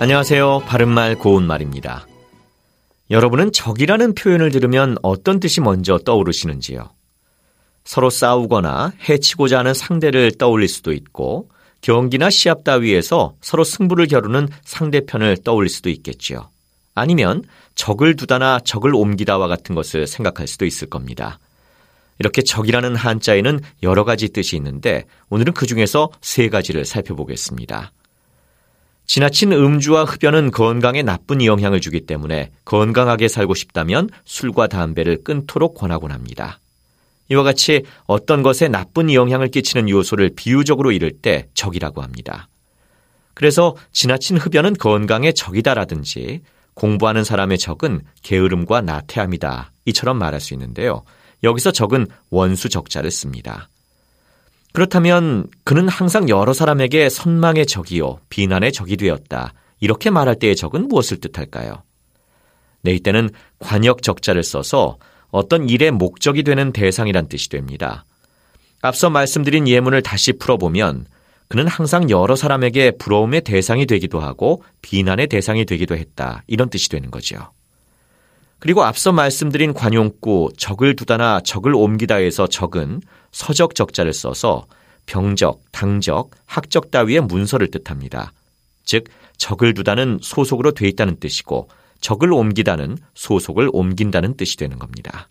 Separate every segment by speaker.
Speaker 1: 안녕하세요. 바른말 고운말입니다. 여러분은 적이라는 표현을 들으면 어떤 뜻이 먼저 떠오르시는지요? 서로 싸우거나 해치고자 하는 상대를 떠올릴 수도 있고 경기나 시합 따위에서 서로 승부를 겨루는 상대편을 떠올릴 수도 있겠지요. 아니면 적을 두다나 적을 옮기다와 같은 것을 생각할 수도 있을 겁니다. 이렇게 적이라는 한자에는 여러 가지 뜻이 있는데 오늘은 그 중에서 세 가지를 살펴보겠습니다. 지나친 음주와 흡연은 건강에 나쁜 영향을 주기 때문에 건강하게 살고 싶다면 술과 담배를 끊도록 권하곤 합니다. 이와 같이 어떤 것에 나쁜 영향을 끼치는 요소를 비유적으로 이를 때 적이라고 합니다. 그래서 지나친 흡연은 건강에 적이다라든지 공부하는 사람의 적은 게으름과 나태함이다. 이처럼 말할 수 있는데요. 여기서 적은 원수 적자를 씁니다. 그렇다면 그는 항상 여러 사람에게 선망의 적이요, 비난의 적이 되었다. 이렇게 말할 때의 적은 무엇을 뜻할까요? 네, 이때는 관역 적자를 써서 어떤 일의 목적이 되는 대상이란 뜻이 됩니다. 앞서 말씀드린 예문을 다시 풀어보면 그는 항상 여러 사람에게 부러움의 대상이 되기도 하고 비난의 대상이 되기도 했다. 이런 뜻이 되는 거죠. 그리고 앞서 말씀드린 관용구 적을 두다나 적을 옮기다에서 적은 서적 적자를 써서 병적, 당적, 학적 따위의 문서를 뜻합니다. 즉 적을 두다는 소속으로 돼 있다는 뜻이고 적을 옮기다는 소속을 옮긴다는 뜻이 되는 겁니다.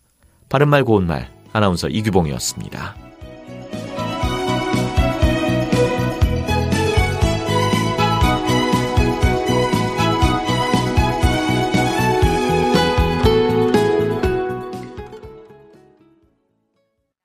Speaker 1: 바른말 고운말 아나운서 이규봉이었습니다.